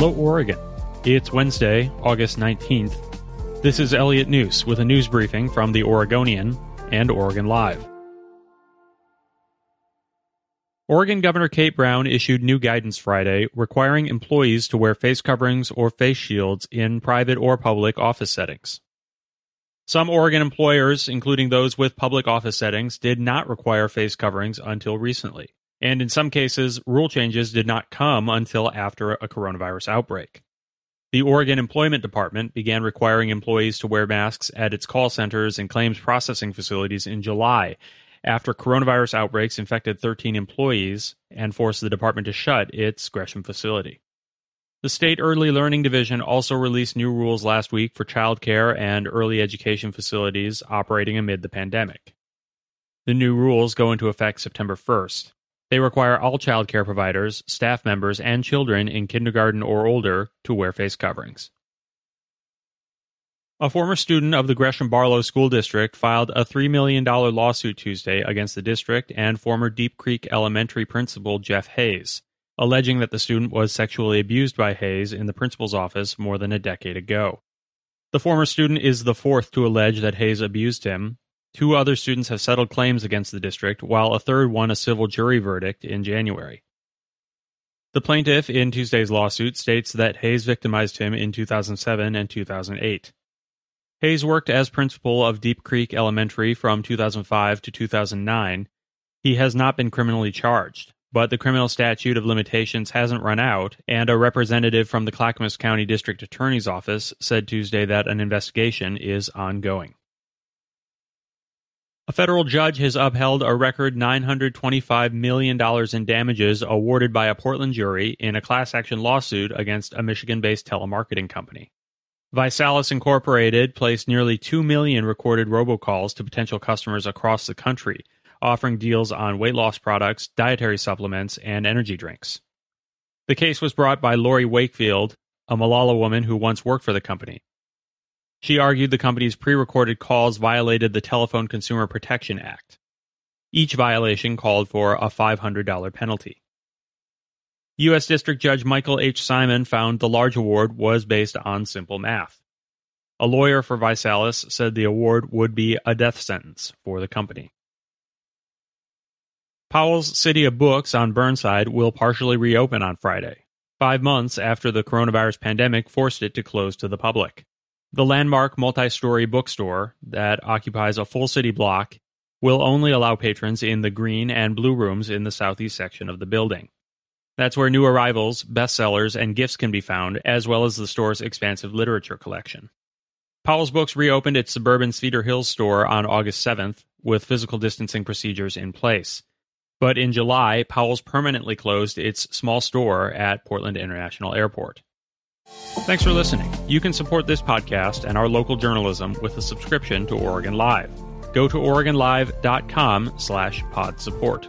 Hello, Oregon. It's Wednesday, August 19th. This is Elliot Njus with a news briefing from the Oregonian and Oregon Live. Oregon Governor Kate Brown issued new guidance Friday requiring employees to wear face coverings or face shields in private or public office settings. Some Oregon employers, including those with public office settings, did not require face coverings until recently and in some cases, rule changes did not come until after a coronavirus outbreak. The Oregon Employment Department began requiring employees to wear masks at its call centers and claims processing facilities in July after coronavirus outbreaks infected 13 employees and forced the department to shut its Gresham facility. The State Early Learning Division also released new rules last week for childcare and early education facilities operating amid the pandemic. The new rules go into effect September 1st. They require all child care providers, staff members, and children in kindergarten or older to wear face coverings. A former student of the Gresham Barlow School District filed a $3 million lawsuit Tuesday against the district and former Deep Creek Elementary principal Jeff Hayes, alleging that the student was sexually abused by Hayes in the principal's office more than a decade ago. The former student is the fourth to allege that Hayes abused him, Two other students have settled claims against the district, while a third won a civil jury verdict in January. The plaintiff in Tuesday's lawsuit states that Hayes victimized him in 2007 and 2008. Hayes worked as principal of Deep Creek Elementary from 2005 to 2009. He has not been criminally charged, but the criminal statute of limitations hasn't run out, and a representative from the Clackamas County District Attorney's Office said Tuesday that an investigation is ongoing. A federal judge has upheld a record $925 million in damages awarded by a Portland jury in a class action lawsuit against a Michigan based telemarketing company. ViSalus Incorporated placed nearly 2 million recorded robocalls to potential customers across the country, offering deals on weight loss products, dietary supplements, and energy drinks. The case was brought by Lori Wakefield, a Molalla woman who once worked for the company. She argued the company's pre recorded calls violated the Telephone Consumer Protection Act. Each violation called for a $500 penalty. U.S. District Judge Michael H. Simon found the large award was based on simple math. A lawyer for ViSalus said the award would be a death sentence for the company. Powell's City of Books on Burnside will partially reopen on Friday, five months after the coronavirus pandemic forced it to close to the public. The landmark multi story bookstore that occupies a full city block will only allow patrons in the green and blue rooms in the southeast section of the building. That's where new arrivals, bestsellers, and gifts can be found, as well as the store's expansive literature collection. Powell's Books reopened its suburban Cedar Hills store on August 7th with physical distancing procedures in place. But in July, Powell's permanently closed its small store at Portland International Airport. Thanks for listening. You can support this podcast and our local journalism with a subscription to Oregon Live. Go to OregonLive.com slash pod support.